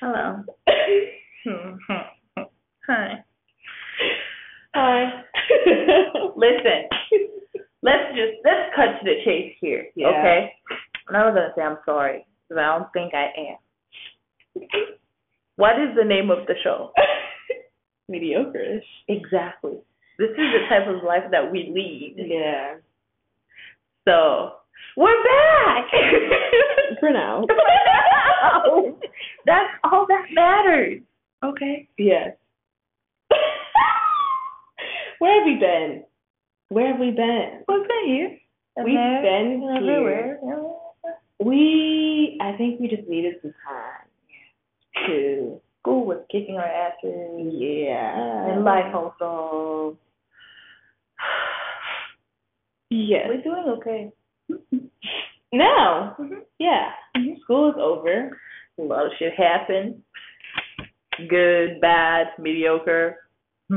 Hello. Hi. Hi. Listen, let's just let's cut to the chase here, Yeah. okay? I'm not gonna say I'm sorry because I don't think I am. What is the name of the show? Mediocre-ish. Exactly. This is the type of life that we lead. Yeah. So we're back. For now. That's all that matters. Okay. Yes. Where have we been? Where have we been? We've been here. We've been here. We, I think we just needed some time to, School was kicking our asses. yeah. And life also. Yes. We're doing okay. No. Mhm. Yeah. School is over. A lot of shit happened. Good, bad, mediocre.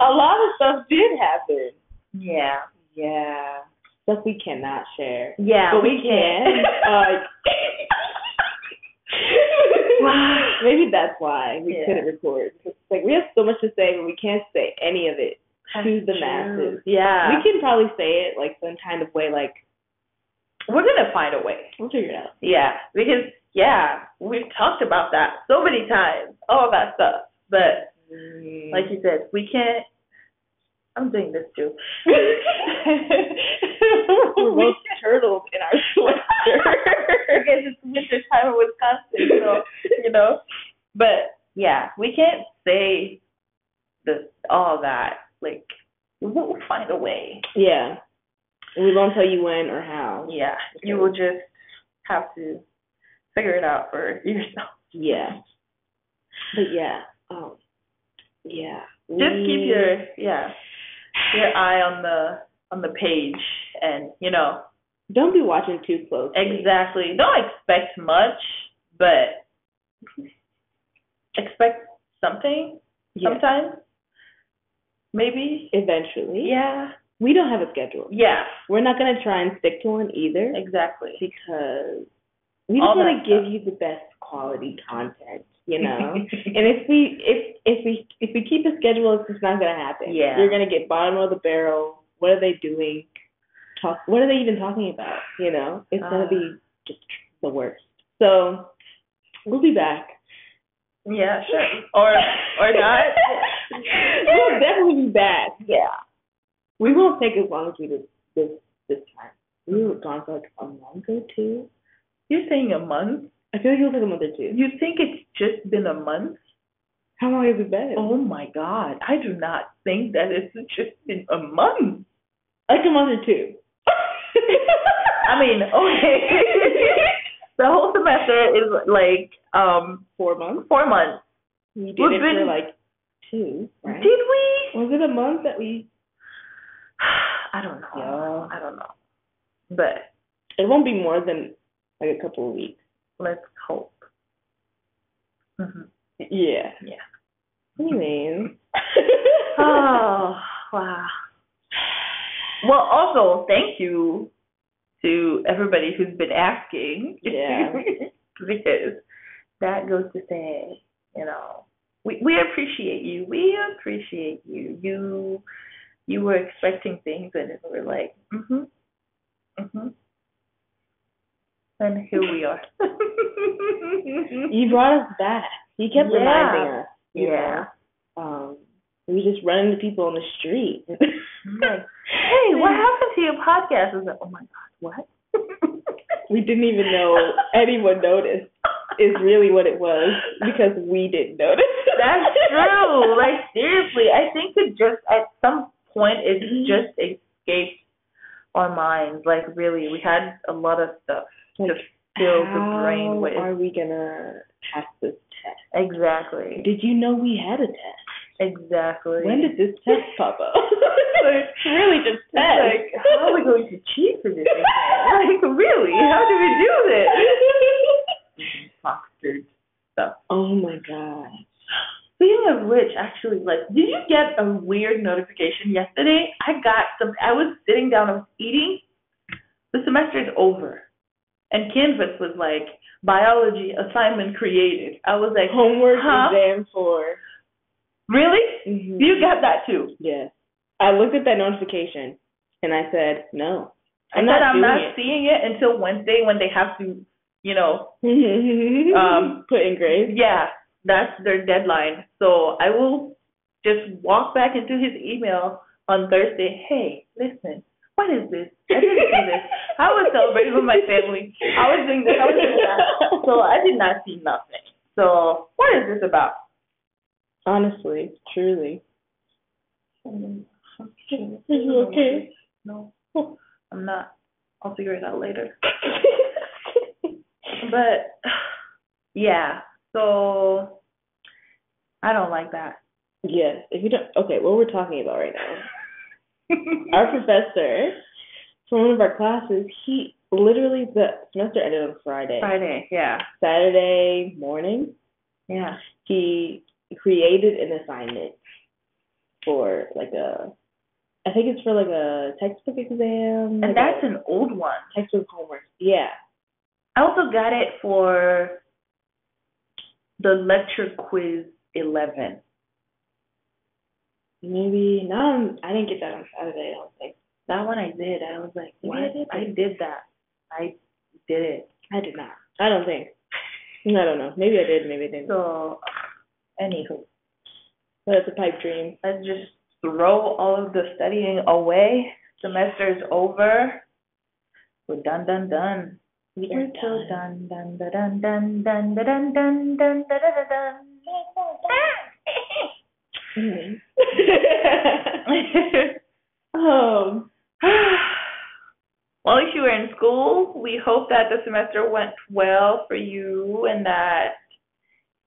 A lot of stuff did happen. yeah. Yeah. Stuff we cannot share. Yeah, but we, can. uh, maybe that's why we Yeah. couldn't record. 'Cause, Like we have so much to say, but we can't say any of it to the True. masses. Yeah. We can probably say it like some kind of way, like We're gonna find a way. we'll figure it out. Yeah, because yeah, we've talked about that so many times, all that stuff. But mm. like you said, we can't. I'm doing this too. we're both turtles in our sweater. because it's winter time in Wisconsin, so you know. But yeah, we can't say the all that. Like we'll find a way. yeah. And we won't tell you when or how. Yeah, you will just have to figure it out for yourself. Yeah. But yeah. Um yeah. Just keep your yeah your eye on the on the page, and you know don't be watching too close. exactly. Don't expect much, but expect something Yeah. sometimes. Maybe. Eventually. Yeah. We don't have a schedule. Yeah. We're not gonna try and stick to one either Exactly. because we just want to give you the best quality content, you know. and if we if if we if we keep a schedule, it's just not gonna happen. Yeah. You're gonna get bottom of the barrel. What are they doing? Talk. What are they even talking about? You know, it's gonna Uh. be just the worst. So we'll be back. Yeah. Sure. Or or not. we'll definitely be back. Yeah. We won't take as long as we did this this time. We were gone for like a month or two. You're saying a month? I feel like it was like a month or two. You think it's just been a month? How long has it been? Oh my God! I do not think that it's just been a month. Like a month or two. I mean, okay. the whole semester is like um four months. four months. We did We've it been- for like two, right? Did we? Was it a month that we? I don't know. Yeah. I don't know. But It won't be more than like a couple of weeks. let's hope. hmm Yeah. Yeah. Anyways. Oh wow. Well, also thank you to everybody who's been asking. Yeah. because that goes to say, you know, we we appreciate you. We appreciate you. You you were expecting things and we were like, mhm, mhm. And here we are. you brought us back. You kept Yeah. reminding us. yeah. know. Um, we just run into people on the street. Like, hey, what happened to your podcast? I was like, oh my god, what? we didn't even know anyone noticed. Is really what it was because we didn't notice. That's true. Like seriously, I think it just at some point it mm-hmm. just escaped our minds. Like really, we had a lot of stuff to fill the brain with. are we gonna pass this test? Exactly. Did you know we had a test? Exactly. When did this test pop up? it's really just test. like, how are we going to cheat for this? like really, how do we do this? Stuff. oh my god. Speaking of which, actually, like, did you get a weird notification yesterday? I got some. I was sitting down. I was eating. The semester is over. And Canvas was like biology assignment created. I was like, Homework Huh? exam for. really? Mhm. You got that too? Yes. I looked at that notification and I said, no. I I'm said not I'm not it. seeing it until Wednesday when they have to, you know, um, put in grades. yeah, that's their deadline. So I will just walk back into his email on Thursday. Hey, listen, what is this? I didn't see this. I was celebrating with my family. I was doing this. I was doing that. So I did not see nothing. So what is this about? Honestly, truly. You okay? No, I'm not. I'll figure it out later. But yeah, so I don't like that. yes. If you don't, okay, what we're talking about right now. Our professor from one of our classes, he literally the semester ended on Friday. Friday, yeah, Saturday morning, yeah. he created an assignment for like a, I think it's for like a textbook exam. And like that's a an old one. textbook homework. Yeah. I also got it for the lecture quiz 11. Maybe no, I didn't get that on Saturday. I don't think. That one I did. I was like, what? I did I did that. I did it. I did not. I don't think. I don't know. Maybe I did. Maybe I didn't. So, anywho, But it's a pipe dream. let's just throw all of the studying away. Semester's over. We're done, done, done. We We're so done. done, done, done, done, done, done, done, done, done, done, Mhm. um. Well, if you were in school, we hope that the semester went well for you and that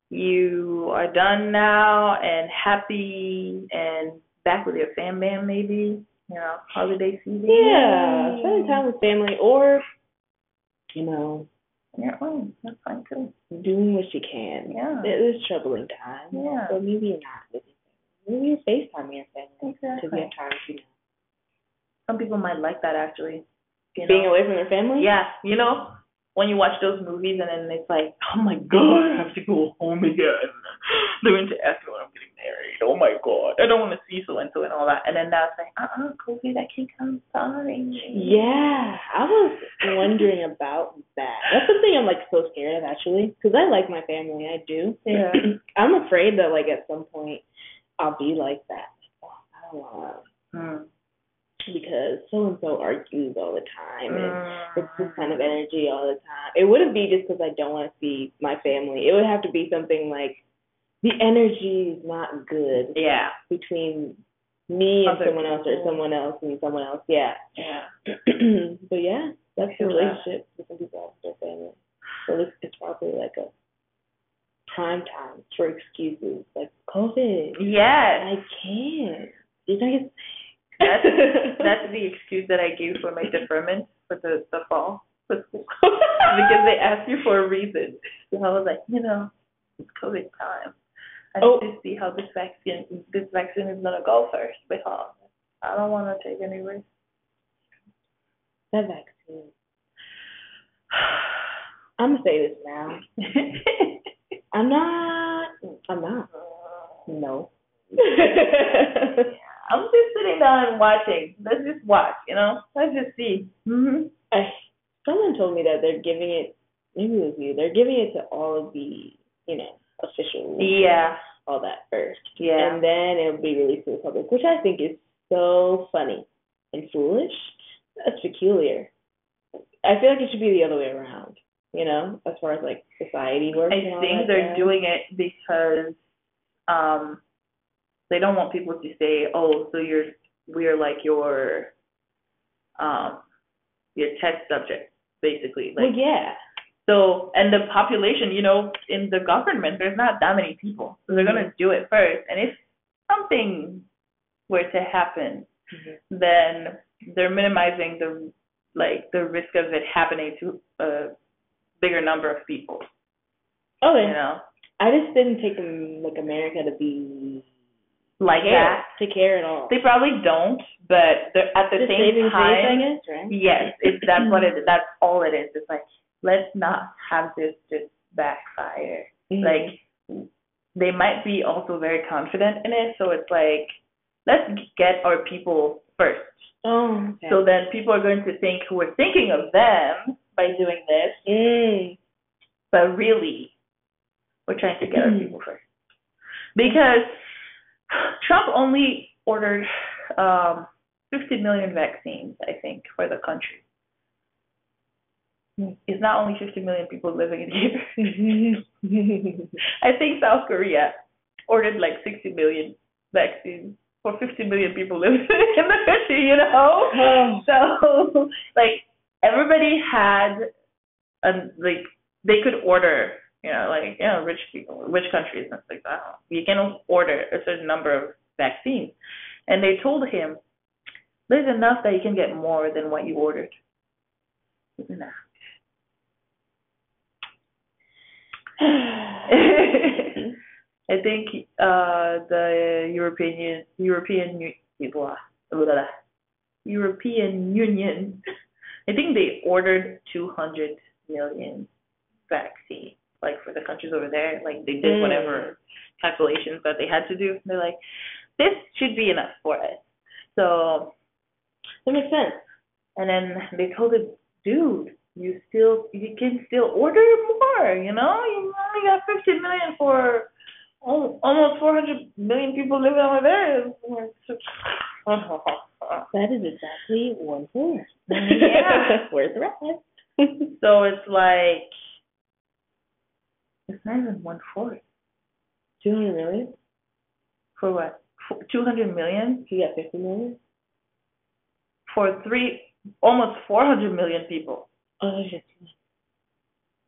you are done now and happy and back with your fam bam maybe, you know, holiday season. Yeah, spending time with family or, you know, Yeah, oh, that's fine too. doing what you can. Yeah. It is troubling times. Yeah. So maybe you're not your. Maybe you FaceTime your family. Exactly. you have time you know, Some people might like that actually. You being know? away from their family. Yeah, you know, when you watch those movies and then it's like, oh my god, I have to go home again. They're going to ask me when I'm getting. Oh my god, I don't want to see so and so and all that. And then now it's like, uh uh COVID, I can't come. Sorry. Yeah, I was wondering about that. That's something I'm like so scared of actually, because I like my family, I do. Yeah. I'm afraid that like at some point I'll be like that. I don't want Mm. because so and so argues all the time and Mm. it's this kind of energy all the time. It wouldn't be just because I don't want to see my family. It would have to be something like the energy is not good Yeah. between me and Other someone else or someone else and someone else. Yeah. Yeah. but yeah, that's the that. relationship different people have with their family. So it's, it's probably like a prime time for excuses like COVID. Yes. I can't. You're not get That's that's the excuse that I gave for my deferment for the the fall for school because they asked you for a reason. So I was like, you know, it's COVID time. I Oh. to see how this vaccine this vaccine is gonna go first because I don't want to take any risks. that vaccine. I'm gonna say this now. I'm not. I'm not. No. I'm just sitting down and watching. Let's just watch, you know. Let's just see. Mhm. I, someone told me that they're giving it. Maybe it was you. They're giving it to all of the, you know, officials. Yeah. All that first. Yeah. And then it'll be released to the public, which I think is so funny and foolish. That's peculiar. I feel like it should be the other way around. You know, as far as like society works. I think that they're jazz. doing it because um they don't want people to say, "Oh, so you're we're like your um your test subject, basically." Well, Like yeah. So, and the population, you know, in the government, there's not that many people, so they're gonna do it first. And if something were to happen, Mhm. then they're minimizing the like the risk of it happening to a bigger number of people. Oh, You know, I just didn't take um, like America to be like care, that. to care at all. They probably don't, but they're, at the just same time, face, guess, right? yes, it's that's what it that's all it is. It's like let's not have this just backfire. Mhm. Like they might be also very confident in it, so it's like let's get our people first. oh, okay. So then people are going to think we're thinking of them by doing this, Mm. but really we're trying to get our Mhm. people first. Because Trump only ordered um, 50 million vaccines, I think, for the country. It's not only 50 million people living in here. I think South Korea ordered like 60 million vaccines for 50 million people living in the country, you know? Oh. So, like, everybody had, um, like, they could order, you know, like, you know, rich people, rich countries, and like, oh, you can order a certain number of vaccines. And they told him, there's enough that you can get more than what you ordered. There's enough. I think uh, the European European European Union, I think they ordered 200 million vaccines, like for the countries over there. Like they did Mm. whatever calculations that they had to do. They're like, this should be enough for us. So, That makes sense. and then they told him, dude, you still you can still order more. You know, you only got 50 million for al- almost 400 million people living over there. That is exactly one fourth. Yeah. Where's the rest? so it's like it's not even one fourth Two hundred million? for what? 200 million You got fifty million? for three, almost 400 million people. Oh, just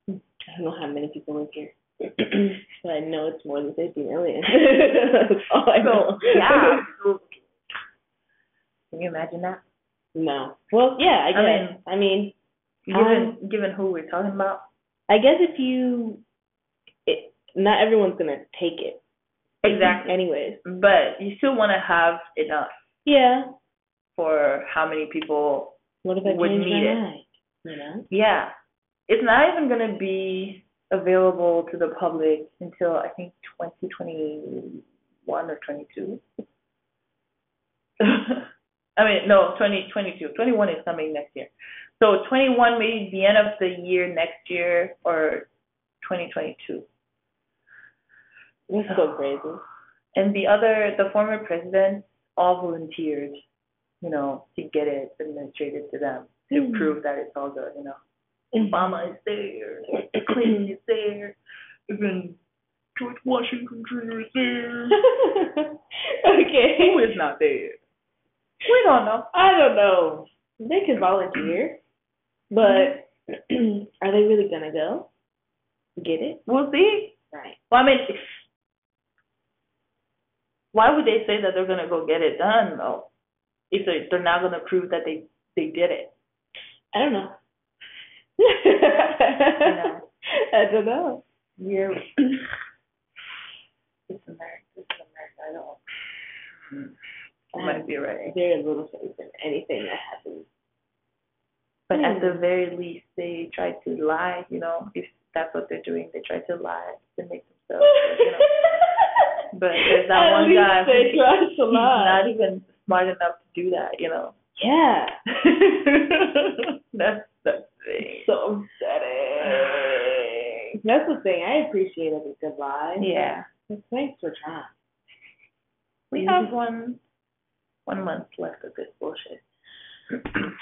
I don't know how many people live here. but I know it's more than fifty million. That's all I know. Yeah. Can you imagine that? No. Well, yeah, I I guess. I mean, Given um, given who we're talking about. I guess if you, it, not everyone's gonna take it. Exactly. Anyways. But you still want to have enough Yeah. for how many people. What if I Would need it. Mind? You know. Yeah, it's not even going to be available to the public until I think 2021 or 22. I mean, no, 2022. 21 is coming next year. So 21 maybe the end of the year next year or 2022. It's so crazy. And the other, the former president, all volunteered, you know, to get it administrated to them to Mhm. prove that it's all good, you know. Obama is there, Clinton is there, even George Washington Jr. is there. okay. Who is not there? We don't know. I don't know. They can volunteer, but are they really gonna go? Get it? We'll see. Right. Well, I mean, why would they say that they're gonna go get it done though? If they they're not gonna prove that they they did it. I don't know. I don't know. Yeah. It's America. It's America. I don't. You might be right. Very little faith in anything that happens. But at the Hmm. very least, they try to lie. You know, if that's what they're doing, they try to lie to make themselves. You know. But there's that At one guy. They who- try to He's not even smart enough to do that. You know. Yeah. that's the thing. So upsetting. That's the thing. I appreciate a good lie. Yeah. Thanks for trying. We mm-hmm. have one one month left of this bullshit. I'm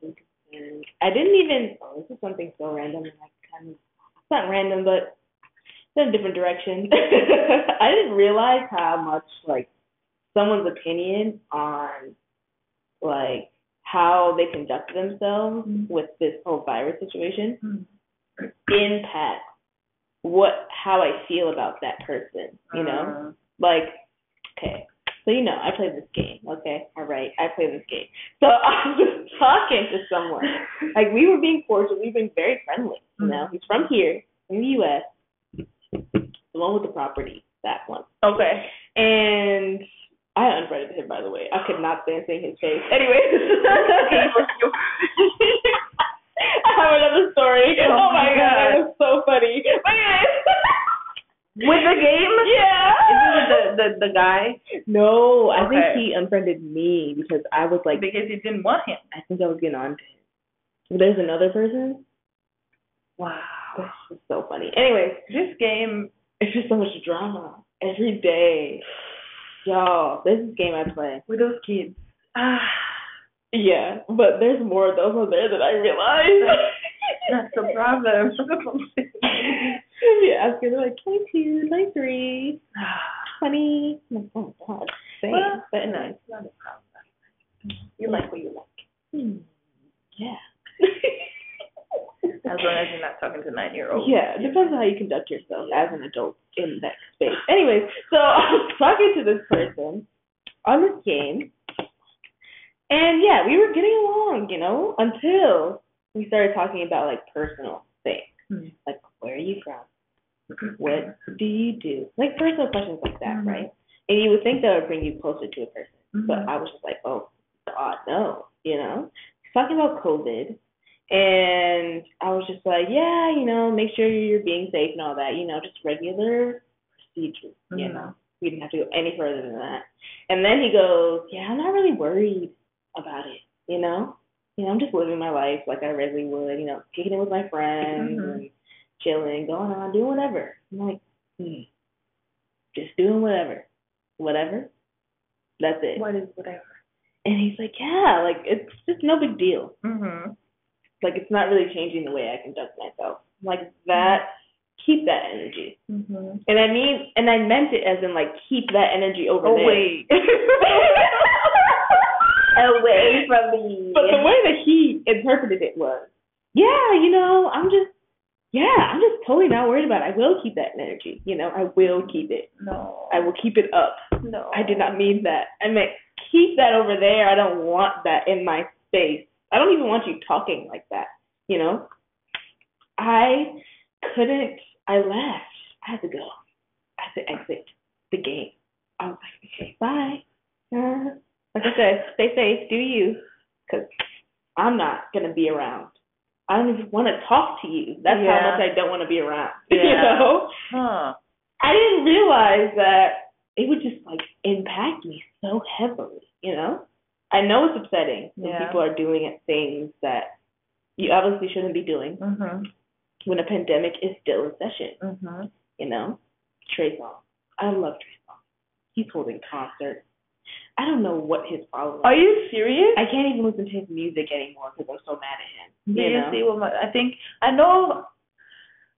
so confused. I didn't even. Oh, this is something so random. And I kind of. It's not random, but it's in a different direction. I didn't realize how much like someone's opinion on like how they conduct themselves mm-hmm. with this whole virus situation Hmm. impact what how I feel about that person. You know. Uh-huh. like, okay, so you know, I play this game, okay? All right, I play this game. So I was talking to someone, like we were being cordial, we've been very friendly, you know. Mm-hmm. He's from here, in the U.S., the one with the property, that one. Okay. And I unfriended him, by the way. I could not stand seeing his face. Anyways, I have another story. Oh, oh my god. that was so funny. But anyways, with the game, yeah. Is the, the the guy? No, okay. I think he unfriended me because I was like because he didn't want him. I think I was getting on. to him. There's another person. Wow, that's just so funny. Anyways, this game It's just so much drama every day. Y'all, this is a game I play. with those kids. Ah, Yeah, but there's more of those out there than I realize. that's the problem. yeah, gonna like 22, 23, 20. Like, oh god, same. well, but no, it's not a problem. You like what you like. Hmm. Yeah. As long as you're not talking to nine year olds. Yeah, it depends on how you conduct yourself as an adult in that space. Anyways, so I was talking to this person on this game, and yeah, we were getting along, you know, until we started talking about like personal things, Hmm. like where are you from, what do you do, like personal questions like that, Mhm. right? And you would think that would bring you closer to a person, but Mhm. I was just like, oh, God, no, you know. Talking about COVID, and I was just like, yeah, you know, make sure you're being safe and all that, you know, just regular procedures, you Mhm. know. We didn't have to go any further than that. And then he goes, yeah, I'm not really worried about it, you know. You know, I'm just living my life like I regularly would, you know, kicking it with my friends Mhm. and chilling, going on, doing whatever. I'm like, hmm, just doing whatever, whatever. That's it. What is whatever? And he's like, yeah, like it's just no big deal. Mm-hmm. Like it's not really changing the way I conduct myself. Like that, keep that energy. Mm-hmm. And I mean, and I meant it as in like keep that energy over Oh there. wait. Away from me. But the way that he interpreted it was, yeah, you know, I'm just, yeah, I'm just totally not worried about it. I will keep that energy. You know, I will keep it. no. I will keep it up. no. I did not mean that. I meant keep that over there. I don't want that in my space. I don't even want you talking like that. You know? I couldn't. I left. I had to go. I had to exit the game. I was like, okay, bye. Uh, like I said, stay safe. Do you? Because I'm not gonna be around. I don't even want to talk to you. That's how much I don't want to be around. You know? Huh. I didn't realize that it would just like impact me so heavily, you know? I know it's upsetting when Yeah. people are doing things that you obviously shouldn't be doing Mhm. when a pandemic is still in session, Mhm. you know? Trey Songz. I love Trey Songz. He's holding concerts. I don't know what his problem. Are you serious? I can't even listen to his music anymore because I'm so mad at him. Did you you know? see what my? I think I know.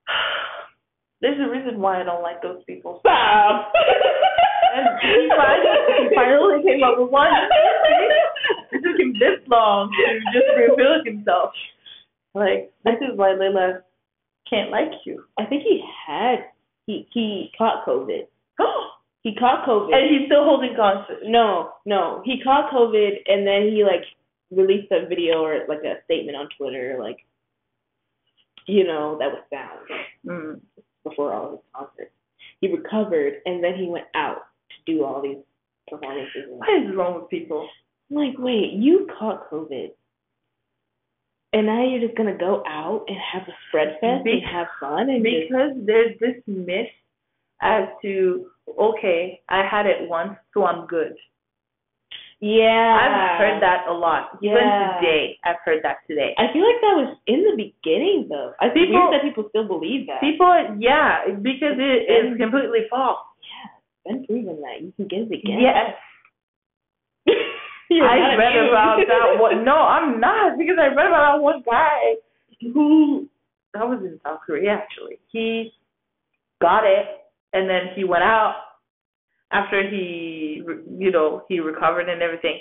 There's a reason why I don't like those people. Stop. And he finally, he finally came up with one. It took him this long to just reveal himself. Like this is why Layla can't like you. I think he had he he caught COVID. He caught COVID. and he's still holding concerts. No, no. He caught COVID and then he like released a video or like a statement on Twitter, like you know, that was found Mm. before all of his concerts. He recovered and then he went out do all these performances. What is wrong with people? I'm like, wait, you caught COVID. And now you're just gonna go out and have a spread fest and have fun and just Because there's this myth as to okay, I had it once, so I'm good. yeah. I've heard that a lot. Even today, I've heard that today. I feel like that was in the beginning though. I think People- that people still believe that. People, yeah, because it is completely false. Been proven that you can get it again. Yes, I read about that one. No, I'm not because I read about that one guy who that was in South Korea actually. He got it and then he went out after he, you know, he recovered and everything,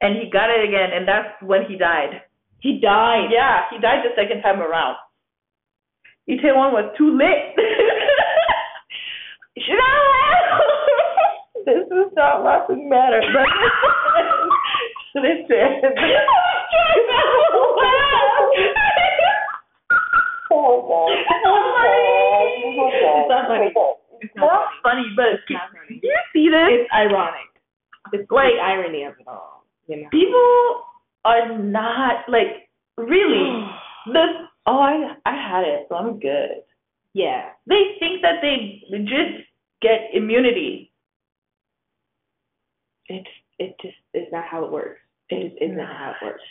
and he got it again, and that's when he died. He died. Yeah, he died the second time around. Itaewon was too lit. Should I laugh? this is not laughing matter, but listen. Oh, it's not funny. Oh, it's not oh, Not funny, but It's not funny. do you see this? It's ironic. It's Like- irony of it all. You know? People are not like really. The oh, I I had it, so I'm good. Yeah. They think that they just get immunity It's it just is not how it works. It just isn't how it works.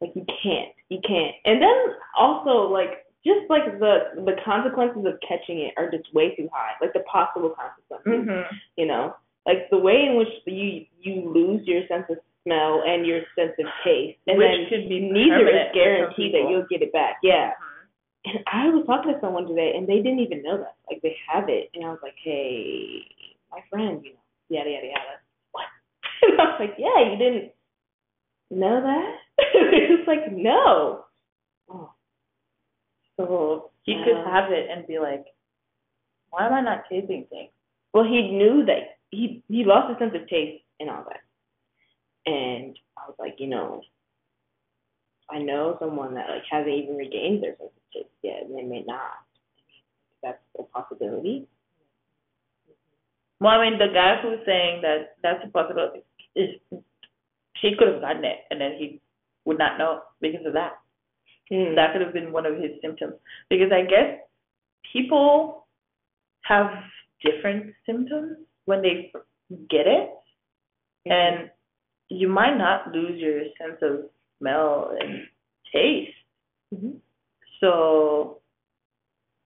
Like you can't, you can't. And then also like just like the the consequences of catching it are just way too high. Like the possible consequences, Mm-hmm. you know, like the way in which you you lose your sense of smell and your sense of taste, and Which then could be neither is guaranteed that you'll get it back. Yeah. And I was talking to someone today, and they didn't even know that. Like they have it, and I was like, "Hey, my friend, you know, yada yada yada." What? And I was like, "Yeah, you didn't know that?" it's like, "No." Oh. So He could um, have it and be like, why am I not tasting things? Well, he knew that he he lost his sense of taste and all that, and I was like, you know, I know someone that like hasn't even regained their sense of taste yet, and they may not. That's a possibility. Well, I mean, the guy who's saying that that's a possibility is he could have gotten it and then he would not know because of that. Mm. That could have been one of his symptoms. Because I guess people have different symptoms when they get it, and you might not lose your sense of smell and taste. Mhm. So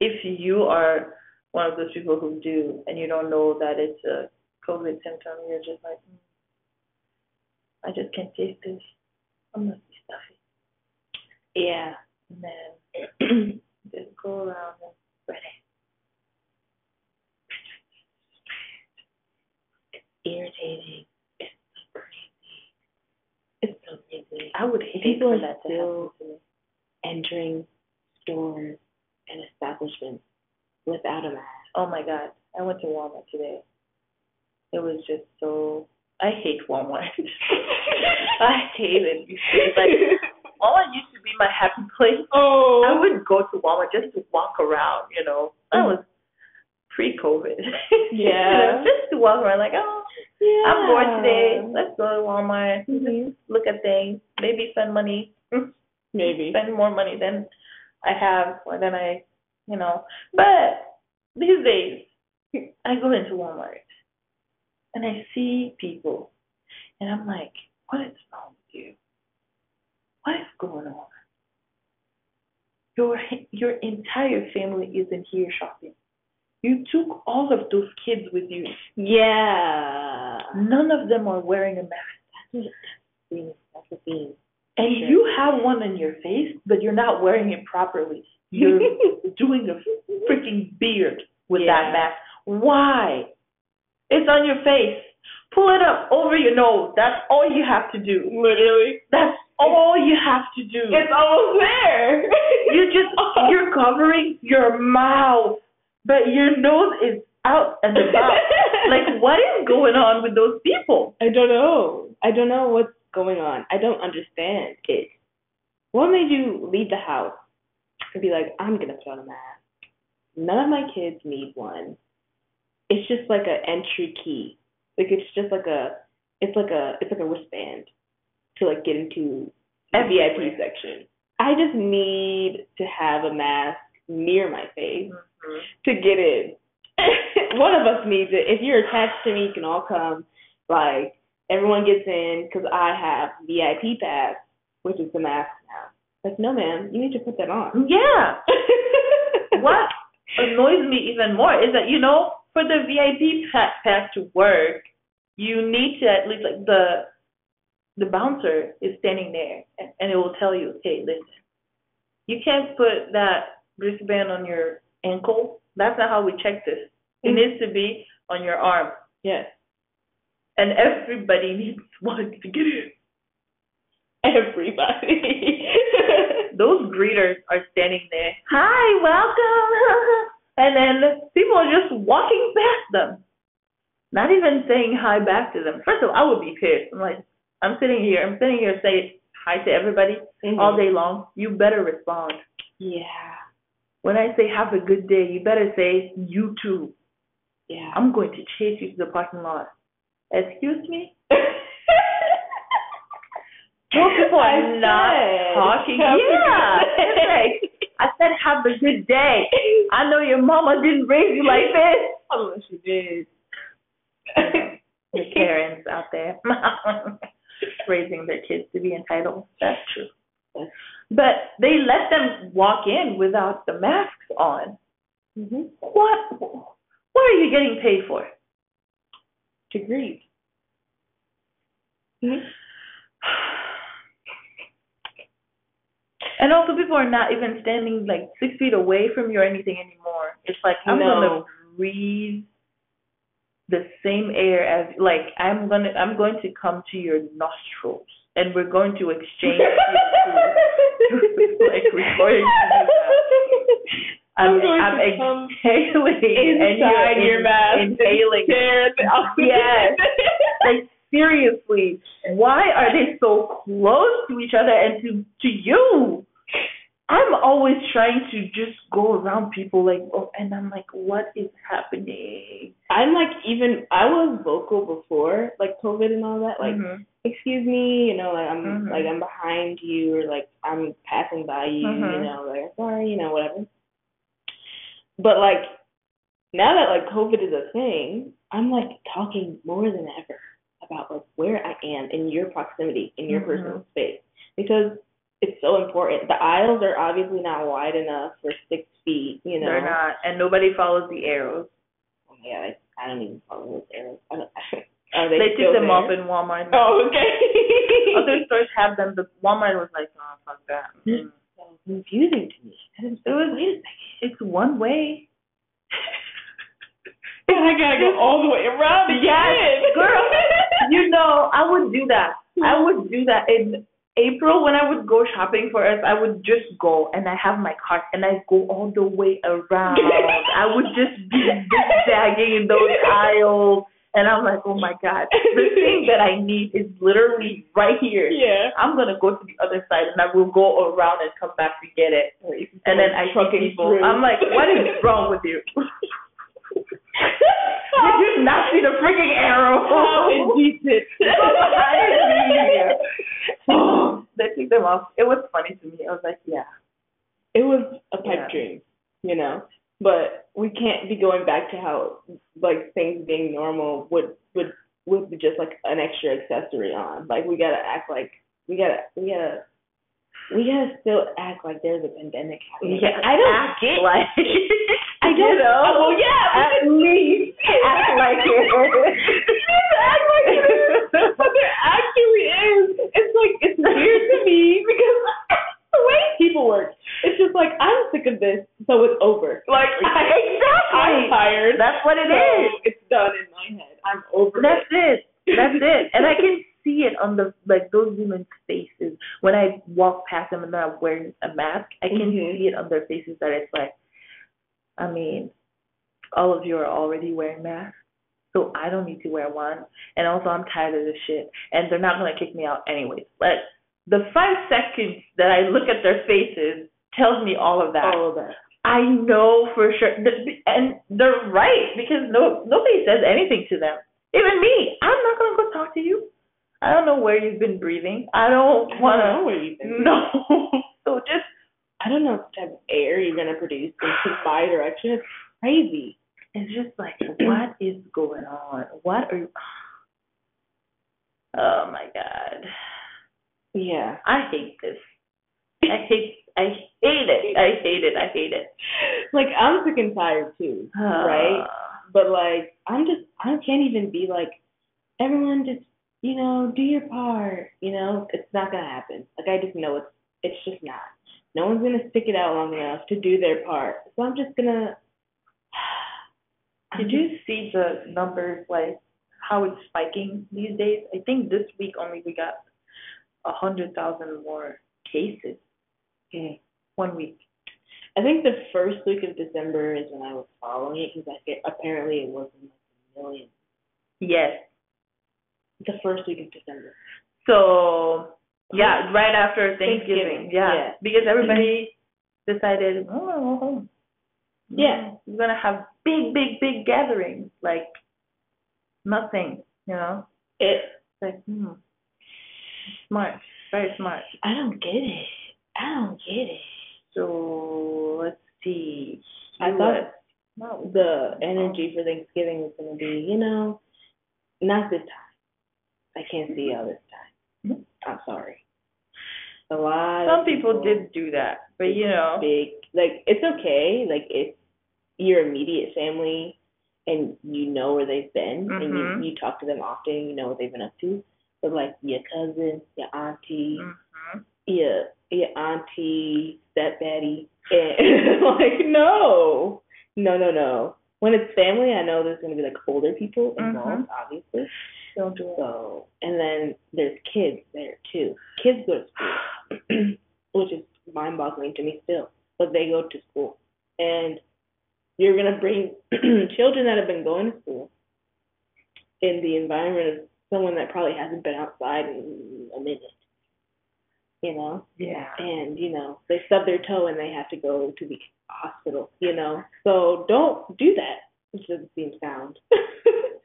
if you are one of those people who do and you don't know that it's a COVID symptom, you're just like, hmm, I just can't taste this. I must be stuffy. yeah. And then just go around and spread it. irritating. It's crazy. It's so. I would hate People for that to still- happen to me. Entering stores and establishments without a mask. Oh my god, I went to Walmart today. It was just so. I hate Walmart. I hate it. It's like Walmart used to be my happy place. oh. I would go to Walmart just to walk around, you know. That Mhm. was pre-COVID. Yeah. You Yeah. know, just to walk around, like, oh, yeah. I'm bored today. Let's go to Walmart. Mhm. Look at things. Maybe spend money. Maybe. Spend more money than I have or than I, you know. But these days, I go into Walmart and I see people, and I'm like, what is wrong with you? What is going on? Your your entire family isn't here shopping. You took all of those kids with you. Yeah. None of them are wearing a mask. Thing. That's the theme. And Sure. you have one on your face, but you're not wearing it properly. You're doing a freaking beard with Yeah. that mask. Why? It's on your face. Pull it up over your nose. That's all you have to do. Literally. That's all you have to do. It's almost there. you just you're covering your mouth, but your nose is out and about. like what is going on with those people? I don't know. I don't know what's going on. I don't understand it. What made you leave the house and be like, I'm gonna put on a mask? None of my kids need one. It's just like a entry key. Like it's just like a it's like a it's like a wristband to like get into the VIP section. I just need to have a mask near my face mm-hmm. to get in. One of us needs it. If you're attached to me, you can all come. Like everyone gets in because I have VIP pass, which is the mask now. Like, no, ma'am, you need to put that on. Yeah. what annoys me even more is that you know for the VIP pass to work, you need to at least like the the bouncer is standing there and, and it will tell you, hey, listen, you can't put that wristband on your ankle. That's not how we check this. It Mm. needs to be on your arm, Yes. and everybody needs one to get in. Everybody. Those greeters are standing there. Hi, welcome. and then people are just walking past them, not even saying hi back to them. First of all, I would be pissed. I'm like, I'm sitting here. I'm sitting here saying hi to everybody Mhm. all day long. You better respond. Yeah. When I say have a good day, you better say you too. Yeah. I'm going to chase you to the parking lot. Excuse me? Most people are I not said, talking. Yeah. It's like, I said have a good day. I know your mama didn't raise you like this. Unless she did. the Karens out there raising their kids to be entitled. That's true. But they let them walk in without the masks on. Mm-hmm. What? What are you getting paid for? To grieve. Mm-hmm. And also, people are not even standing like six feet away from you or anything anymore. It's like I'm No. gonna breathe the same air as like I'm gonna I'm going to come to your nostrils and we're going to exchange CO2. like we're going to do that. I'm, I'm come exhaling and inside you're your mask. inhaling. Stare at the. Yes. Like seriously, why are they so close to each other and to to you? I'm always trying to just go around people like, oh, and I'm like, what is happening? I'm like even I was vocal before like COVID and all that. Like, Mhm. Excuse me, you know, like I'm Mhm. like I'm behind you or like I'm passing by you, you Mhm. know, like sorry, you know, whatever. But like now that like COVID is a thing, I'm like talking more than ever about like where I am in your proximity, in your Mhm. personal space. Because it's so important. The aisles are obviously not wide enough for six feet, you know. They're not, and nobody follows the arrows. Oh my god, I, I don't even follow those arrows. I don't, are they They, took them there? off in Walmart. Oh, okay. Other stores have them, but Walmart was like, oh, fuck that. Mm. so confusing to me. It was- wait a second. It's one way. And I gotta go all the way around again. Yes, girl. You know, I would do that. I would do that in April when I would go shopping for us. I would just go and I have my cart and I go all the way around. I would just be zigzagging in those aisles, and I'm like, oh my god, the thing that I need is literally right here. Yeah. I'm gonna go to the other side and I will go around and come back to get it. And then I see people. through. I'm like, what is wrong with you? Did you not see the freaking arrow? How indecent. they took them off. It was funny to me. I was like, yeah. It was a pipe Yeah. dream, you know. But we can't be going back to how like things being normal would would would be just like an extra accessory on. Like we gotta act like we gotta we gotta we gotta still act like there's a pandemic happening. Yeah, I don't act get like I don't you know. Oh, well, yeah, At least act like it. act like it is, but there actually is. It's like it's weird to me because the way people work, it's just like I'm sick of this, so it's over. Like I, exactly. I'm tired. That's what it so is. It's done in my head. I'm over That's it. it. That's it. And I can see it on the like those women's faces when I walk past them and they're not wearing a mask. I can Mhm. see it on their faces that it's like, I mean, all of you are already wearing masks, so I don't need to wear one. And also, I'm tired of this shit, and they're not gonna kick me out anyways. But the five seconds that I look at their faces tells me all of that. all of that. I know for sure, and they're right because no nobody says anything to them. Even me, I'm not gonna go talk to you. I don't know where you've been breathing. I don't I don't know where you've been. No. so just I don't know what type of air you're gonna produce into my direction. It's crazy. it's just like, what is going on? What are you? Oh my god, Yeah. I hate this. I hate. I hate it. I hate it. I hate it. Like I'm sick and tired too. right? Uh, But like I'm just I can't even be like everyone just you know do your part. You know it's not gonna happen. Like I just know it's it's just not. No one's gonna stick it out long enough to do their part. So I'm just gonna. Did you see the numbers, like how it's spiking these days? I think this week only we got a hundred thousand more cases. Okay. One week. I think the first week of December is when I was following it because I get, apparently it wasn't like a million. Yes. The first week of December. So yeah, right after Thanksgiving, Thanksgiving. Yeah. yeah. Because everybody decided, oh, I'll go home. Yeah. We're gonna have big, big, big gatherings. Like nothing, you know? It. It's like, hmm. Smart. Very smart. I don't get it. I don't get it. So let's see. I You thought no, the energy for Thanksgiving was going to be, you know, not this time. I can't see y'all this time. Mm-hmm. I'm sorry. A lot. Some of people did do that, but you know, big like it's okay. Like if your immediate family and you know where they've been and Mhm. you, you talk to them often, you know what they've been up to. But like your cousin, your auntie, mhm. your your auntie, stepdaddy, and like no, no, no, no. When it's family, I know there's gonna be like older people mm-hmm. involved, obviously. don't do it. So, and then there's kids there too. Kids go to school, which is mind-boggling to me still. But they go to school, and you're gonna bring children that have been going to school in the environment of someone that probably hasn't been outside in a minute. You know, Yeah. And you know they stub their toe and they have to go to the hospital. You know, so don't do that. It doesn't seem sound.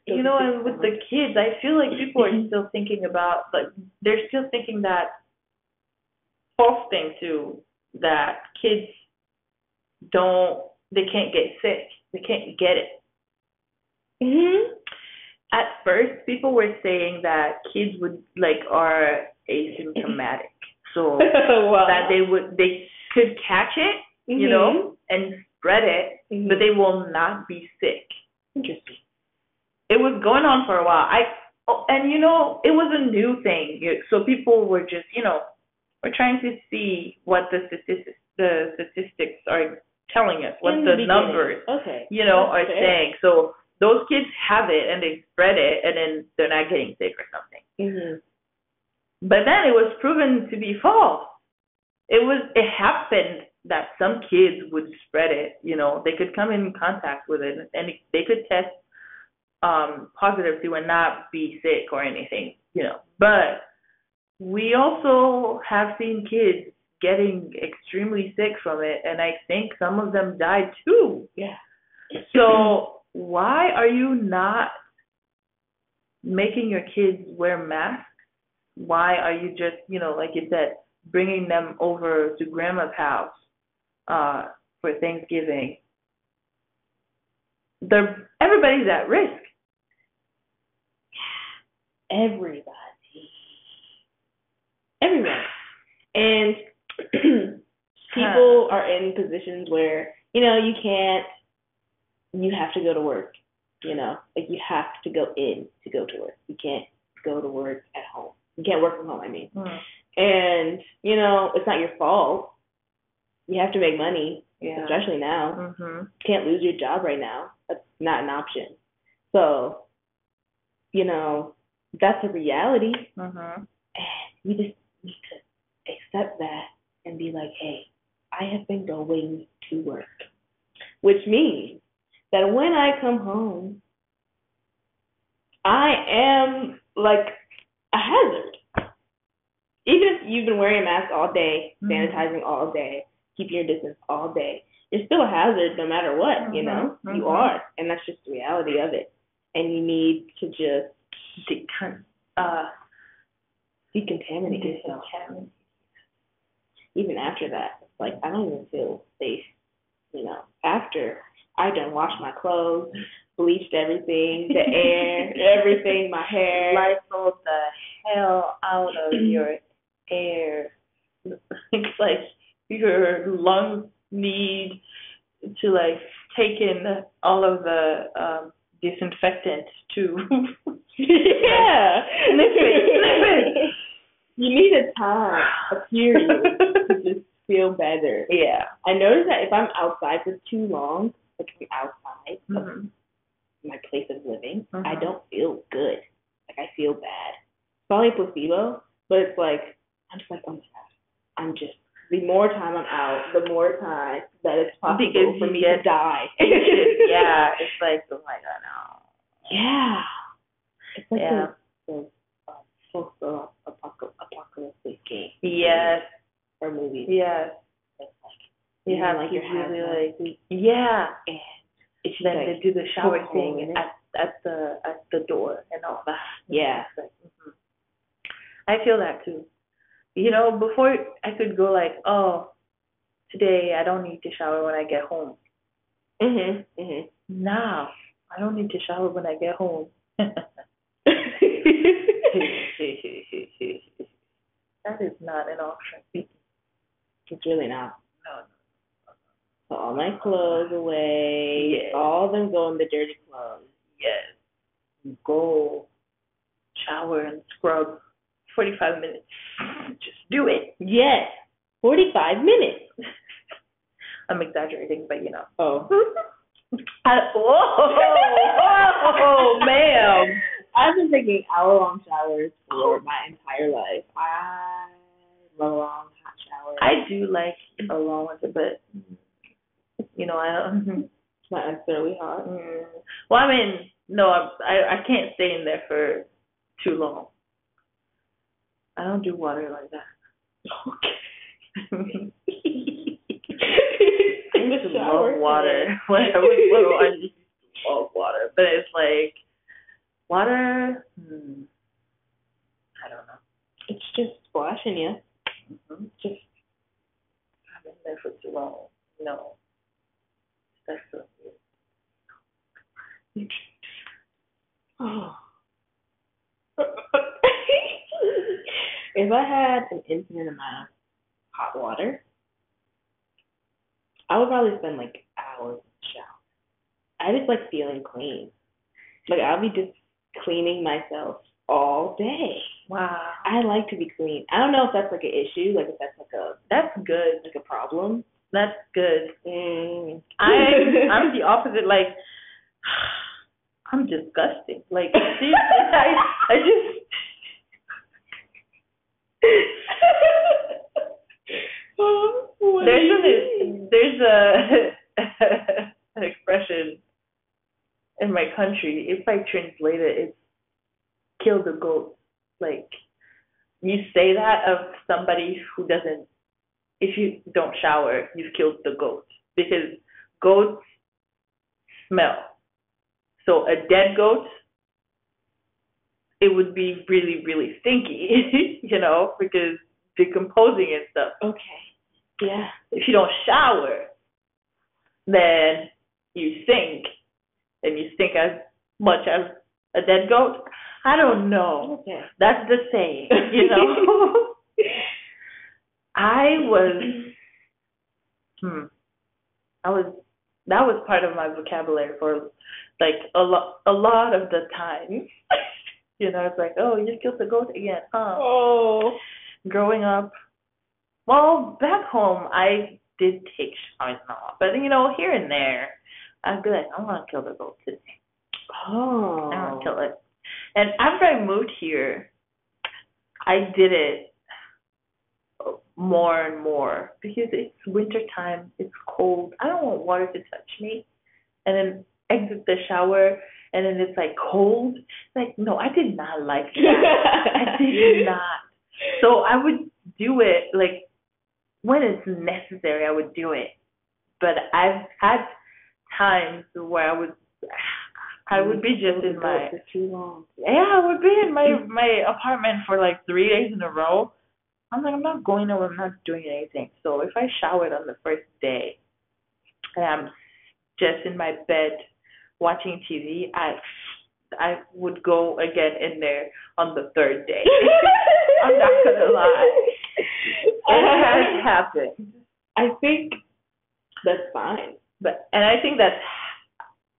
You know, and with the kids, I feel like people are still thinking about, like, they're still thinking that false thing too, that kids don't, they can't get sick, they can't get it. hmm At first, people were saying that kids would, like, are asymptomatic, so wow. that they would, they could catch it, you know, and spread it, Mhm. but they will not be sick. interesting. it was going on for a while. I oh, and you know it was a new thing, so people were just you know we're trying to see what the statistics the statistics are telling us, what In the, beginning. numbers Okay. you know That's are fair. saying. So those kids have it and they spread it, and then they're not getting sick or something. hmm But then it was proven to be false. It was it happened that some kids would spread it. You know, they could come in contact with it, and they could test um, positive to and not be sick or anything. You know, but we also have seen kids getting extremely sick from it, and I think some of them died too. Yeah. So why are you not making your kids wear masks? Why are you just, you know, like you said, bringing them over to grandma's house uh, for Thanksgiving? They're everybody's at risk. Everybody. Everyone. And people are in positions where, you know, you can't, you have to go to work. You know, like you have to go in to go to work. You can't go to work at home. You can't work from home, I mean. And, you know, it's not your fault. You have to make money, Yeah. especially now. Mhm. You can't lose your job right now. That's not an option. So, you know, that's a reality. Mhm. And we just need to accept that and be like, hey, I have been going to work. Which means that when I come home, I am like hazard. Even if you've been wearing a mask all day, Mhm. sanitizing all day, keeping your distance all day, you're still a hazard no matter what, you know? Mhm, You are. And that's just the reality of it. And you need to just Decon- uh, decontaminate yourself. decontaminate. even after that, it's like I don't even feel safe. You know, after I done washed my clothes, bleached everything, the air, everything, my hair. Lysol the hell out of your air. It's like your lungs need to like take in all of the um, disinfectant to yeah. Sniff it, sniff it. You need a time, a period to just feel better. yeah. I notice that if I'm outside for too long, like I'm outside of Mhm. my place of living, I Mhm. don't feel good. Like I feel bad. Probably placebo, but it's like I'm just like, oh my god, I'm just the more time I'm out, the more time that it's possible Because for me get to die. yeah, it's like oh my god, no. yeah. It's like Yeah. the, the uh, apocalyptic game Yes, or movie. yes. Like You have like your really like yeah. and it's Then like they do the shower poke a hole thing at at the at the door and all that. Yeah. It's like, mhm. I feel that too. You know, before I could go like, oh, today I don't need to shower when I get home. Mhm. Mhm. Now I don't need to shower when I get home. that is not an option. It's really not. No. So all my clothes away. Yes. All of them go in the dirty clothes. Yes. Go shower and scrub. Forty five minutes. Just do it. Yes. Forty five minutes. I'm exaggerating, but you know. Oh. I, whoa, whoa, ma'am. I've been taking hour long showers for my entire life. I love a long hot shower. I do like a long one, but you know, I don't. not necessarily hot. Mm. Well, I mean, no, I, I I can't stay in there for too long. I don't do water like that. I used to love water when I was little. I used to love water, but it's like water. Hmm, I don't know. It's just splashing you. Mm-hmm. Just I've been there for too long. No, that's so weird. Oh. If I had an infinite amount of hot water, I would probably spend like hours in the shower. I just like feeling clean. Like I'll be just cleaning myself all day. Wow, I like to be clean. I don't know if that's like an issue, like if that's like a that's good. like a problem. That's good. Mm. I'm I'm the opposite. Like I'm disgusting. Like seriously, I I just Oh, there's you a there's a an expression in my country. If I translate it, it's kill the goat. Like you say that of somebody who doesn't. If you don't shower, you've killed the goat because goats smell. So a dead goat, it would be really really stinky, you know, because decomposing and stuff Okay. Yeah. if you don't shower, then you stink, and you stink as much as a dead goat. I don't know. Okay. That's the saying, you know. I was, hmm, I was. That was part of my vocabulary for like a lot, a lot of the time. you know, it's like, oh, you killed the goat again, huh? Oh. growing up, well, back home I did take showers and all, but you know, here and there, I'd be like, I want to kill the goat today. Oh. I want to kill it. And after I moved here, I did it more and more because it's winter time, it's cold. I don't want water to touch me, and then exit the shower, and then it's like cold. Like, no, I did not like that. I did not. So I would do it like when it's necessary. I would do it, but I've had times where I would, I would be just in my for too long. yeah, I would be in my my apartment for like three days in a row. I'm like, I'm not going nowhere. I'm not doing anything. So if I showered on the first day, and I'm just in my bed watching TV, I I would go again in there on the third day. I'm not gonna lie. It has happened, I think that's fine. but and I think that's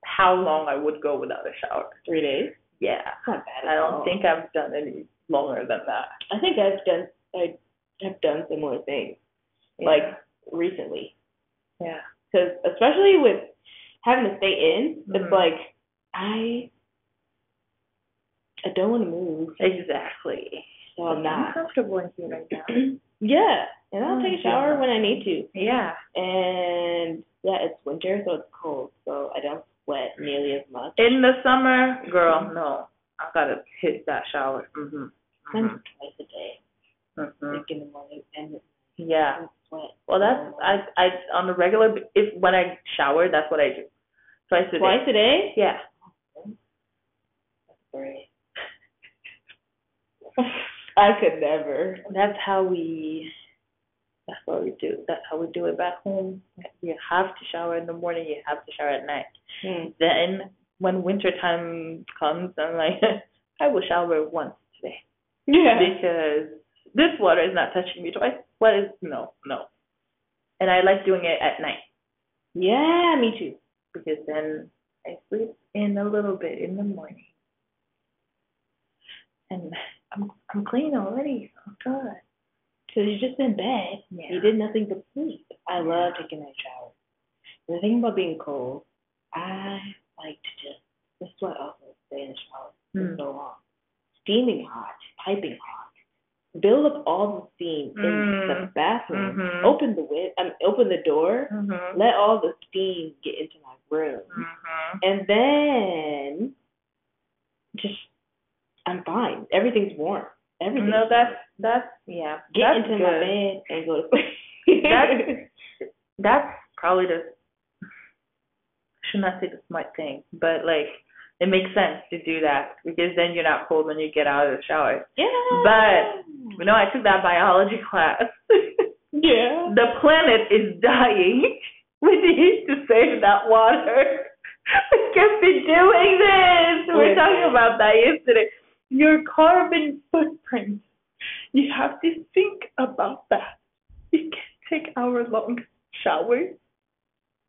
how long I would go without a shower. Three days. Yeah, not bad. I don't all. think I've done any longer than that. I think I've done. I have done similar things like recently, yeah. because especially with having to stay in, Mhm. it's like I. I don't want to move, Exactly. so I'm I'm not. comfortable in here right now. yeah, and I'll Oh, take a shower yeah. when I need to. Yeah. And yeah, it's winter, so it's cold, so I don't sweat nearly as much. In the summer, girl, no. I gotta hit that shower. Mhm. I'm Mhm. twice a day, Mhm. like in the morning and Yeah. sweat. Well, that's I I on a regular b- if when I shower, that's what I do. Twice a day. twice a day. Yeah. That's great. I could never. That's how we. That's what we do. That's how we do it back home. You have to shower in the morning. You have to shower at night. Hmm. Then when winter time comes, I'm like, I will shower once today Yeah. because this water is not touching me twice. What is no, no. And I like doing it at night Yeah, me too. Because then I sleep in a little bit in the morning. And I'm I'm clean already. Oh god. Because you're just in bed. Yeah. You did nothing but sleep. I love taking that shower. And the thing about being cold, I like to just, this is why I also stay in the shower for Mm. so long. Steaming hot, piping hot. Build up all the steam in the Mm. bathroom. Mhm. Open the win- um, open the door. Mhm. Let all the steam get into my room. Mhm. And then just I'm fine. Everything's warm. Everything. No, that's that's yeah. get that's into good. my bed and go to sleep. That's that's probably the I should not say the smart thing, but like it makes sense to do that because then you're not cold when you get out of the shower. yeah. But you know, I took that biology class. yeah. the planet is dying. We need to save that water. We can't be doing this. We were talking about that yesterday. Your carbon footprint. You have to think about that. You can't take hour long showers.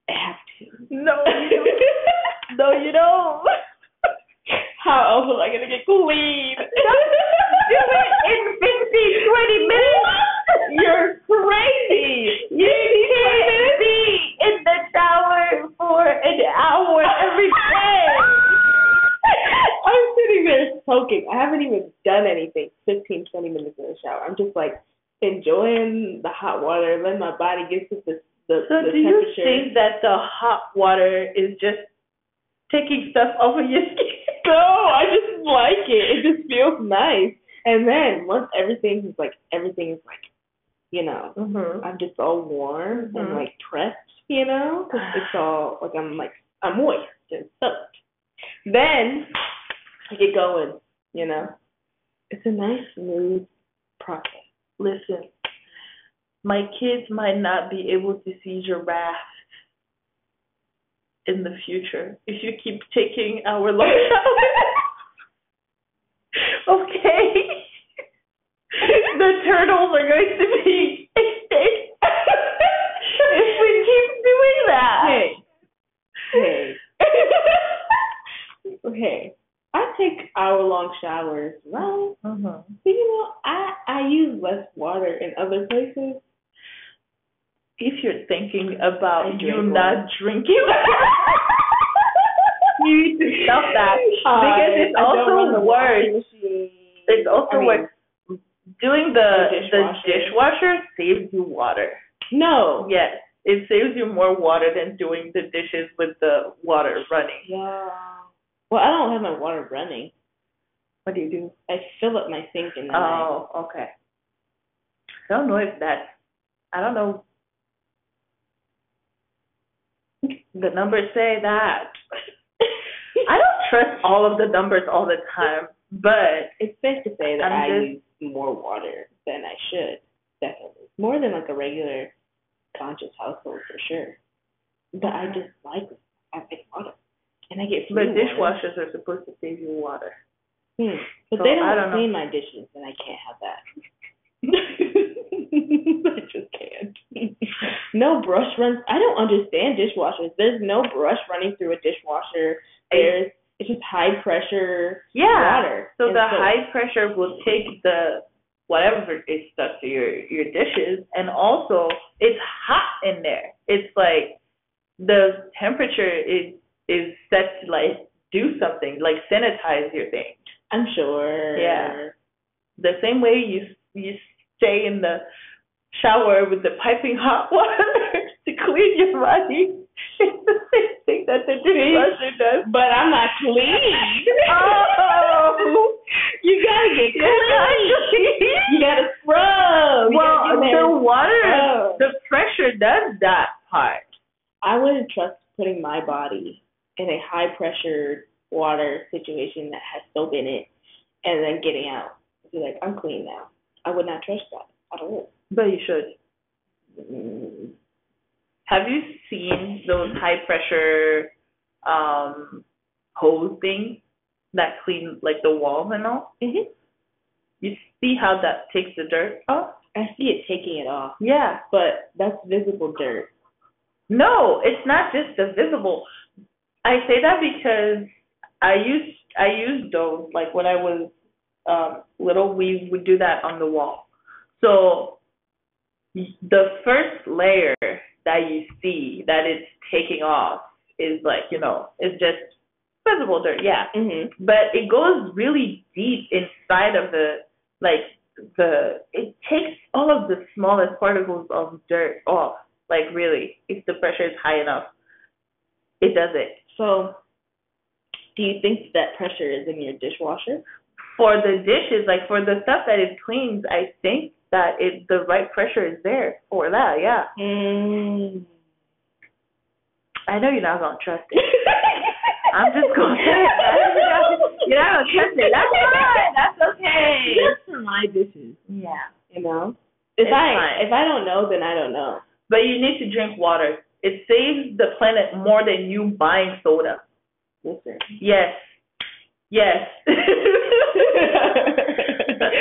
I have to. No, you don't. no, you don't. How else am I gonna get clean? Do it in 15, 20 minutes. You're crazy. You can't be in the shower for an hour every day. I'm sitting there soaking. I haven't even done anything. 15, 20 minutes in the shower. I'm just like enjoying the hot water, letting my body get to the the, So the do you think that the hot water is just taking stuff off of your skin? No, I just like it. It just feels nice. And then once everything is like everything is like, you know, Mm-hmm. I'm just all warm and Mhm. like pressed, you know, it's all like I'm like I'm moist and soaked. Then I get going, you know. It's a nice smooth process. Listen, my kids might not be able to see giraffes in the future if you keep taking hour long showers. okay? the turtles are going to be extinct if we keep doing that. Hey, hey, hey. I take hour long showers, right? Mhm. But you know, I I use less water in other places. If you're thinking about you drink not drinking, you need to stop that because it's I also the worse. It's also I mean, worse. Doing the the the dishwasher. dishwasher saves you water. No. Yes, it saves you more water than doing the dishes with the water running. Yeah. Well, I don't have my water running. What do you do? I fill up my sink and then I Oh, okay. I don't know if that's. I don't know. The numbers say that. I don't trust all of the numbers all the time, but it's safe to say that I'm I just- use more water than I should. Definitely. More than like a regular conscious household for sure. But I just like I like water. And I get free but water. dishwashers are supposed to save you water. Hmm. But So, they don't, don't know. clean my dishes, and I can't have that. I just can't. no brush runs. I don't understand dishwashers. There's no brush running through a dishwasher. There's it's just high pressure Yeah. water. So the high pressure will take the whatever is stuck to your your dishes, and also it's hot in there. It's like the temperature is is set to like do something, like sanitize your thing. I'm sure. Yeah. The same way you you stay in the shower with the piping hot water to clean your body. It's the same thing that the dishwasher does. But I'm not clean. Oh. you gotta get clean. You gotta scrub. You Well, gotta the water, scrub. the pressure does that part. I wouldn't trust putting my body in a high pressure water situation that has soap in it and then getting out. Be like, I'm clean now. I would not trust that at all. But you should. Have you seen those high pressure um hose things that clean like the walls and all? Mhm. You see how that takes the dirt off? I see it taking it off, Yeah. but that's visible dirt. No, it's not just the visible. I say that because I used I used those like when I was um little. We would do that on the wall. So the first layer that you see that it's taking off is like you know is just visible dirt. Yeah, Mhm. but it goes really deep inside of the like the it takes all of the smallest particles of dirt off like really if the pressure is high enough it does it So, do you think that pressure is in your dishwasher? For the dishes like for the stuff that it cleans i think that it the right pressure is there for that yeah Mm. i know you're not gonna trust it i'm just gonna say it you're not gonna trust it that's fine that's okay Just for my dishes, yeah you know. If It's I fine. if I don't know, then I don't know. But you need to drink water. It saves the planet more than you buying soda. Listen. Yes. Yes.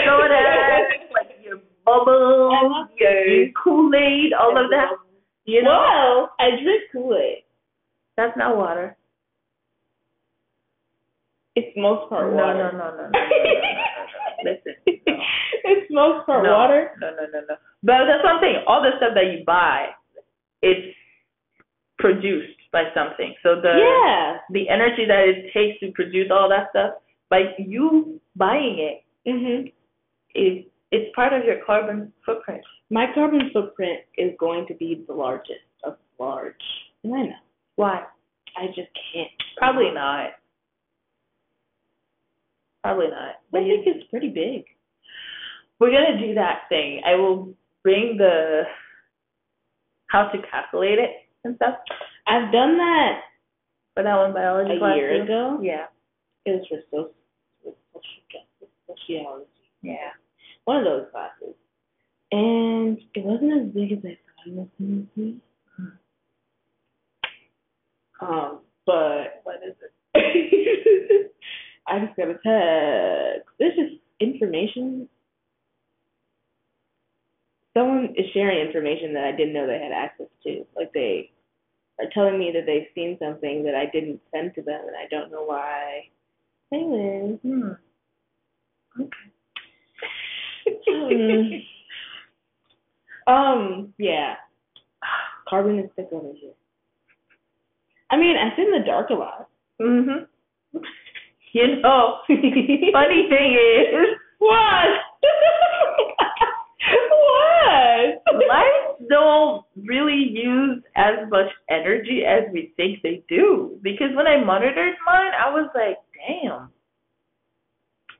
soda, like your bubbles, uh-huh. your Kool-Aid, all of that. You know, Whoa! I drink Kool Aid. that's not water. It's most part no, water. no, no, no, no, no, no, no. Listen. It's most part water. No, no, no, no. But that's something. All the stuff that you buy, it's produced by something. So the yeah. the energy that it takes to produce all that stuff, by you buying it, mm-hmm. is it's part of your carbon footprint. My carbon footprint is going to be the largest of large. And I know. Why? I just can't. Probably not. Probably not. But I think it's pretty big. we're gonna do that thing. I will bring the how to calculate it and stuff. I've done that For that one biology a class year too. ago. Yeah. It was for social, social, sociology. Yeah. One of those classes. And it wasn't as big as I thought it was going to be. Um, but What is it? I just got a text. This is information. Someone is sharing information that I didn't know they had access to. Like they are telling me that they've seen something that I didn't send to them, and I don't know why. Anyways, Hmm. um, um, yeah. Carbon is thick over here. I mean, I sit in the dark a lot. Mhm. You know, funny thing is, What? what? lights don't really use as much energy as we think they do. Because when I monitored mine, I was like, damn.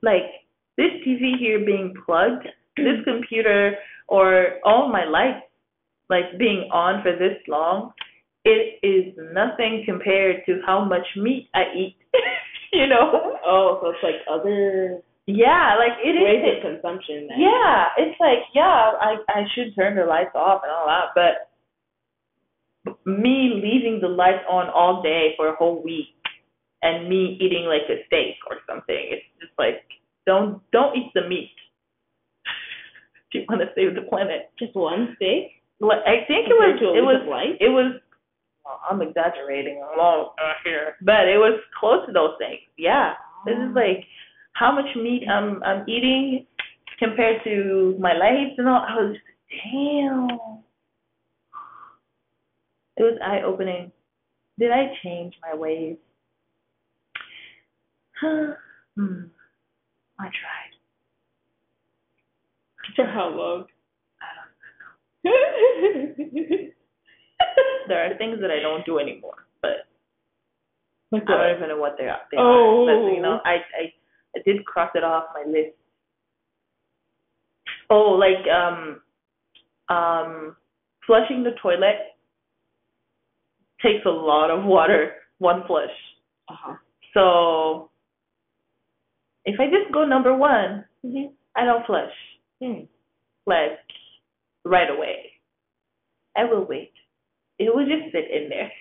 Like, this TV here being plugged, this computer, or all my lights, like, being on for this long, it is nothing compared to how much meat I eat. you know? Oh, so it's like other Yeah, like, it is. ways of consumption. Then. Yeah, it's like yeah, I I should turn the lights off and all that, but me leaving the lights on all day for a whole week and me eating like a steak or something, it's just like don't don't eat the meat. if you want to save the planet. Just one steak Like I think it was it was it was well, I'm exaggerating a lot uh, here, but it was close to those things. Yeah, this is like how much meat I'm I'm eating compared to my lights and all. I was damn. It was eye opening. Did I change my ways? Huh. hmm. I tried. For how long? I don't There are things that I don't do anymore, but like I don't even know what they are. They Oh. are. But you know, I, I I did cross it off my list. Oh, like um um flushing the toilet takes a lot of water, one flush. Uh-huh. So if I just go number one, Mm-hmm. I don't flush. Hmm. Like right away. I will wait. It will just sit in there.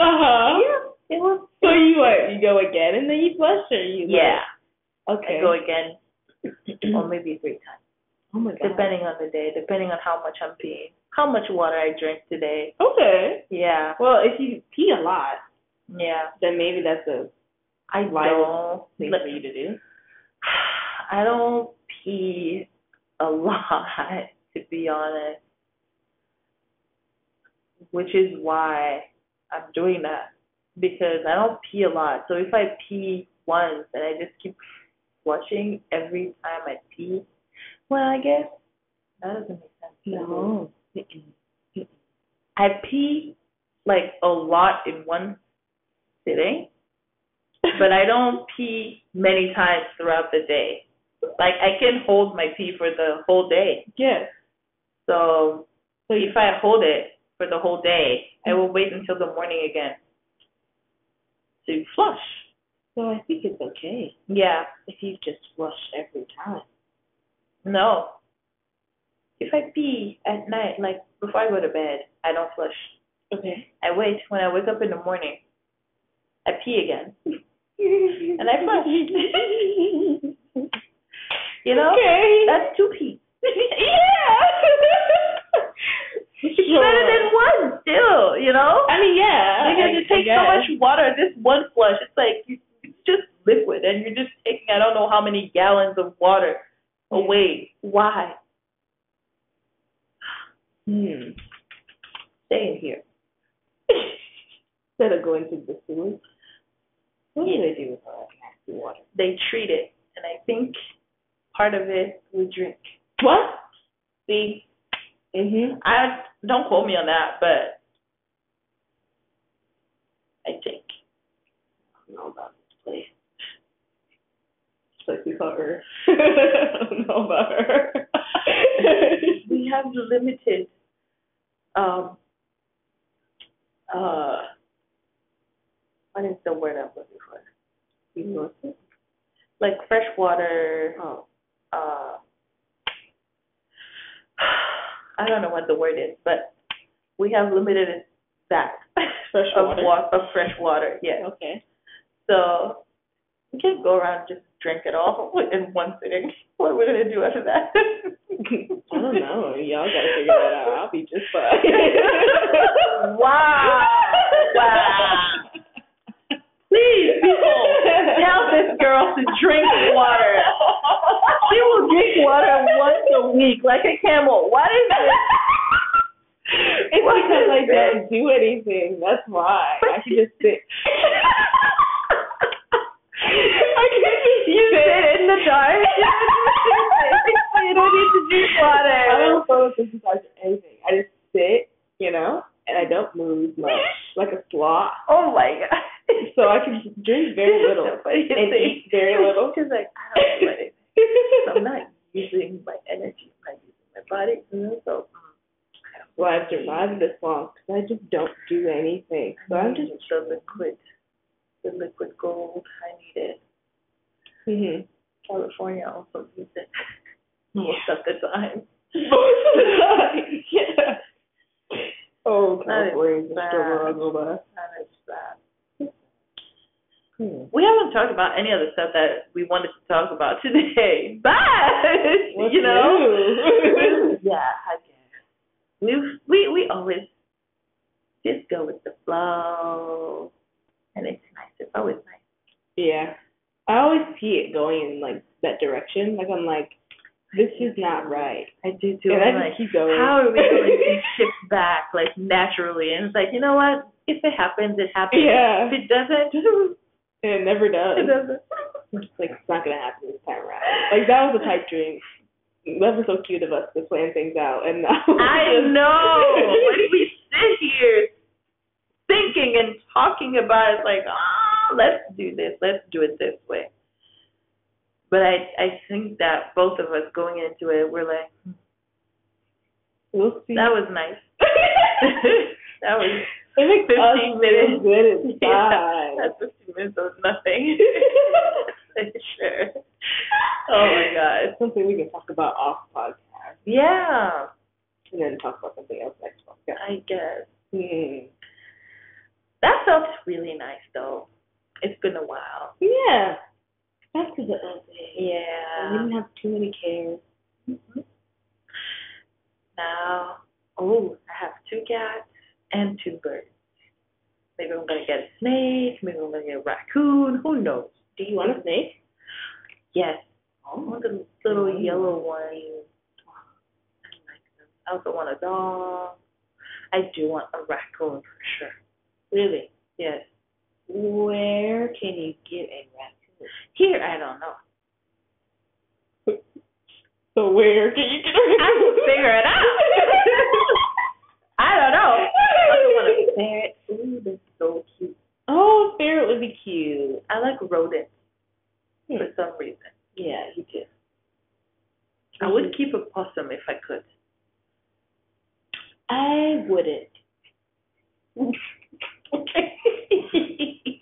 uh-huh. Yeah, it was. So you what? You go again and then you flush, or you? Yeah. Okay. I go again, or maybe three times, oh my god. depending on the day, depending on how much I'm peeing, how much water I drink today. Okay. Yeah, Well, if you pee a lot, yeah. then maybe that's a I don't. thing for you to do. I don't pee a lot, to be honest. Which is why I'm doing that. Because I don't pee a lot. So if I pee once and I just keep flushing every time I pee, well, I guess that doesn't make sense. No. I pee like a lot in one sitting, but I don't pee many times throughout the day. Like I can hold my pee for the whole day. Yes. So So if I hold it for the whole day, I will wait until the morning again to flush. so I think it's okay Yeah. if you just flush every time. No. If I pee at night, like before I go to bed, I don't flush. Okay. I wait. When I wake up in the morning, I pee again. And I flush. You know? Okay. That's two pee. yeah. It's better than one still, you know? I mean, yeah. Because I- it takes so much water. This one flush, it's like you, it's just liquid, and you're just taking I don't know how many gallons of water Yeah. away. Why? Hmm. Stay in here. Instead of going to the sewers. What do Yeah. they do with all that nasty water? They treat it, and I think part of it we drink. What? See, Mhm. I don't quote me on that, but I think. I don't know about this place. It's like we call her. I don't know about her. we have limited um uh what is the word I'm looking for? Resources? Like fresh water Oh. uh I don't know what the word is, but we have limited that Fresh of water. wa- of fresh water, yeah. Okay. So we can't go around and just drink it all in one sitting. What are we gonna do after that? I don't know. Y'all gotta figure that out. I'll be just fine. wow. Wow. Please, people, tell this girl to drink water. She will drink water once a week, like a camel. What is it? It's because I don't do anything. That's why. I can just sit. I can just You sit in the dark. you don't need to drink water. I don't photosynthesize anything. I just sit, you know, and I don't move much, like a sloth. Oh my god. So I can drink very little funniest and thing. eat very little. She's like, I don't do anything. I'm not using my energy. I'm not using my body. You know, so Well, I've survived this long because I just don't do anything. So I'm just. the liquid, the liquid gold. I need it. hmm California also needs it most of the time. Most of the time, yeah. Oh, That is bad. That is bad. Hmm. We haven't talked about any of the stuff that we wanted to talk about today, but What's you know, yeah, I guess we we we always just go with the flow, and it's nice. It's always nice. Yeah. I always see it going in like that direction. Like I'm like, this is not right. I do too. And I'm I like, keep going. how are we going to shift back like naturally? And it's like, you know what? If it happens, it happens. Yeah. If it doesn't, And it never does. it doesn't. It's like it's not gonna happen this time around. Like that was a pipe dream. That was so cute of us to plan things out, and now I know. when we sit here thinking and talking about it, like, ah, let's do this, let's do it this way. But I, I think that both of us going into it, we're like, hmm, we'll see. that was nice. that was it makes 15 us minutes. good inside. that 15 minutes was nothing. sure. Oh my god. It's something we can talk about off podcast, Yeah, and then talk about something else next podcast. I guess. Hmm. That felt really nice though. It's been a while. Yeah. Back to the old days. Yeah. We didn't have too many cares. Mhm. Now, oh, I have two cats and two birds. Maybe I'm gonna get a snake. Maybe I'm gonna get a raccoon. Who knows? Do you want a snake? Yes. Oh. I want the little yellow one. I like them. I also want a dog. I do want a raccoon for sure. Really? Yes. Where can you get a raccoon? Here, I don't know. So where can you get a raccoon? I will figure it out. I don't know. I want a ferret. Ooh, they're so cute. Oh, ferret would be cute. I like rodents Hmm. for some reason. Yeah, you do. I would keep a possum if I could. I wouldn't. Okay.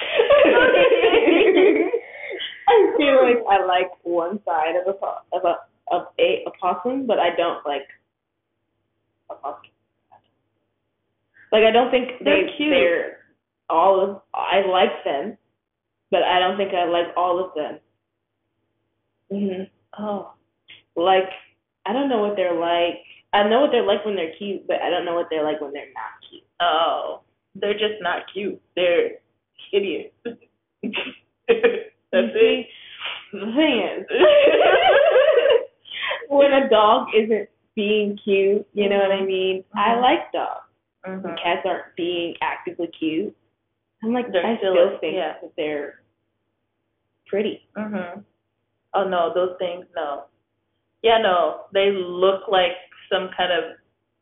I feel like I like one side of a of a of a, a possum, but I don't like a possum. Like I don't think They're they cute. they're all of I like them, but I don't think I like all of them. Mhm. Oh. Like I don't know what they're like. I know what they're like when they're cute, but I don't know what they're like when they're not cute. Oh. They're just not cute. They're hideous. That's it. The thing is, when a dog isn't being cute, you know what I mean? I Mhm. like dogs. Mhm. When cats aren't being actively cute, I'm like, They're I still- still think yeah. that they're pretty. Mhm. Oh no, those things no. Yeah, no. They look like some kind of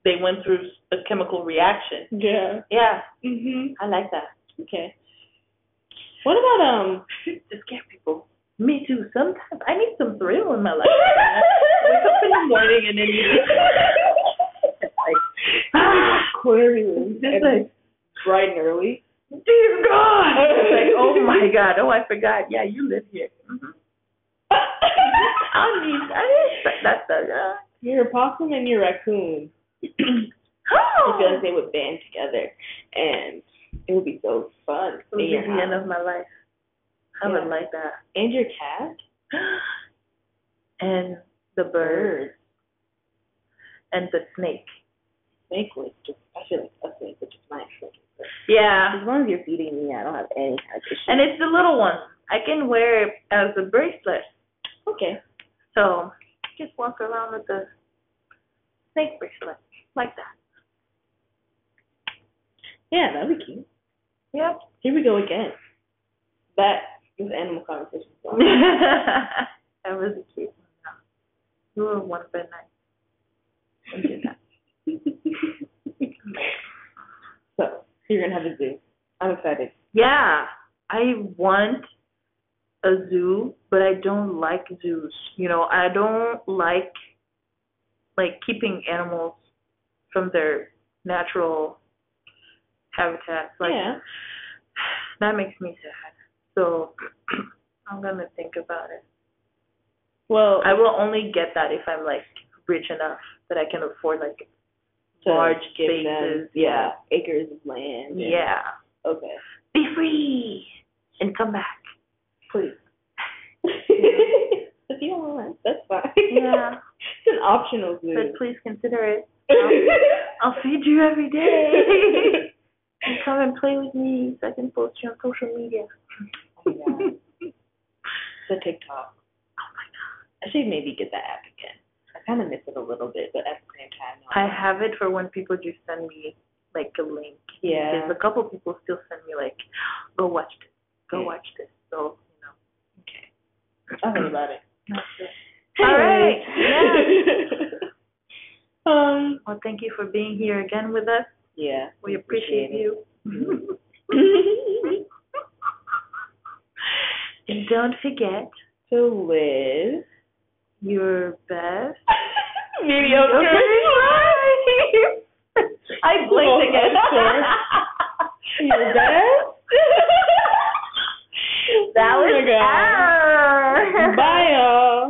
they went through a chemical reaction. Yeah. Yeah, Mhm. I like that. Okay. What about um? to scare people. Me too. Sometimes I need some thrill in my life. Wake up in the morning and then you like Aquarium. just like bright and early. dear God. It's like oh my God. Oh I forgot. Yeah, you live here. Mm-hmm. I need. I need that's the. Uh, You're possum and you're raccoon. Feel like they would band together, and it would be so fun. It would be your the end of my life. I Yeah. would like that. And your cat. And the bird and the snake. Was just. I feel like a snake would just nice. Yeah. As long as you're feeding me, I don't have any kind of issue. And it's the little one. I can wear it as a bracelet. okay. So just walk around with the snake bracelet. Like that. Yeah, that'd be cute. Yep. Here we go again. That is animal conversation. that was a cute one. You were one of the night. I did that. so you're gonna have a zoo. I'm excited. Yeah, I want a zoo, but I don't like zoos. You know, I don't like like keeping animals from their natural habitats. Like yeah. that makes me sad. So I'm gonna think about it. Well, I will only get that if I'm like rich enough that I can afford like to large give spaces. them, yeah, acres of land. and- yeah. Okay. Be free and come back, please. if you don't want, that's fine. Yeah. it's an optional zoo. But please consider it. I'll, I'll feed you every day. and come and play with me so I can post you on social media. oh my god. The TikTok. Oh my god. I should maybe get that app kind of miss it a little bit, but at the same time, no. I have it for when people just send me like a link. Yeah. Because a couple people still send me like, go watch this, go Yeah. watch this. So you know. Okay. I heard about it. All right. Yeah. um. Well, thank you for being here again with us. Yeah. We appreciate you. and don't forget to live your best. mediocre. I blinked again. Your best. that Oh was our. Bye, y'all.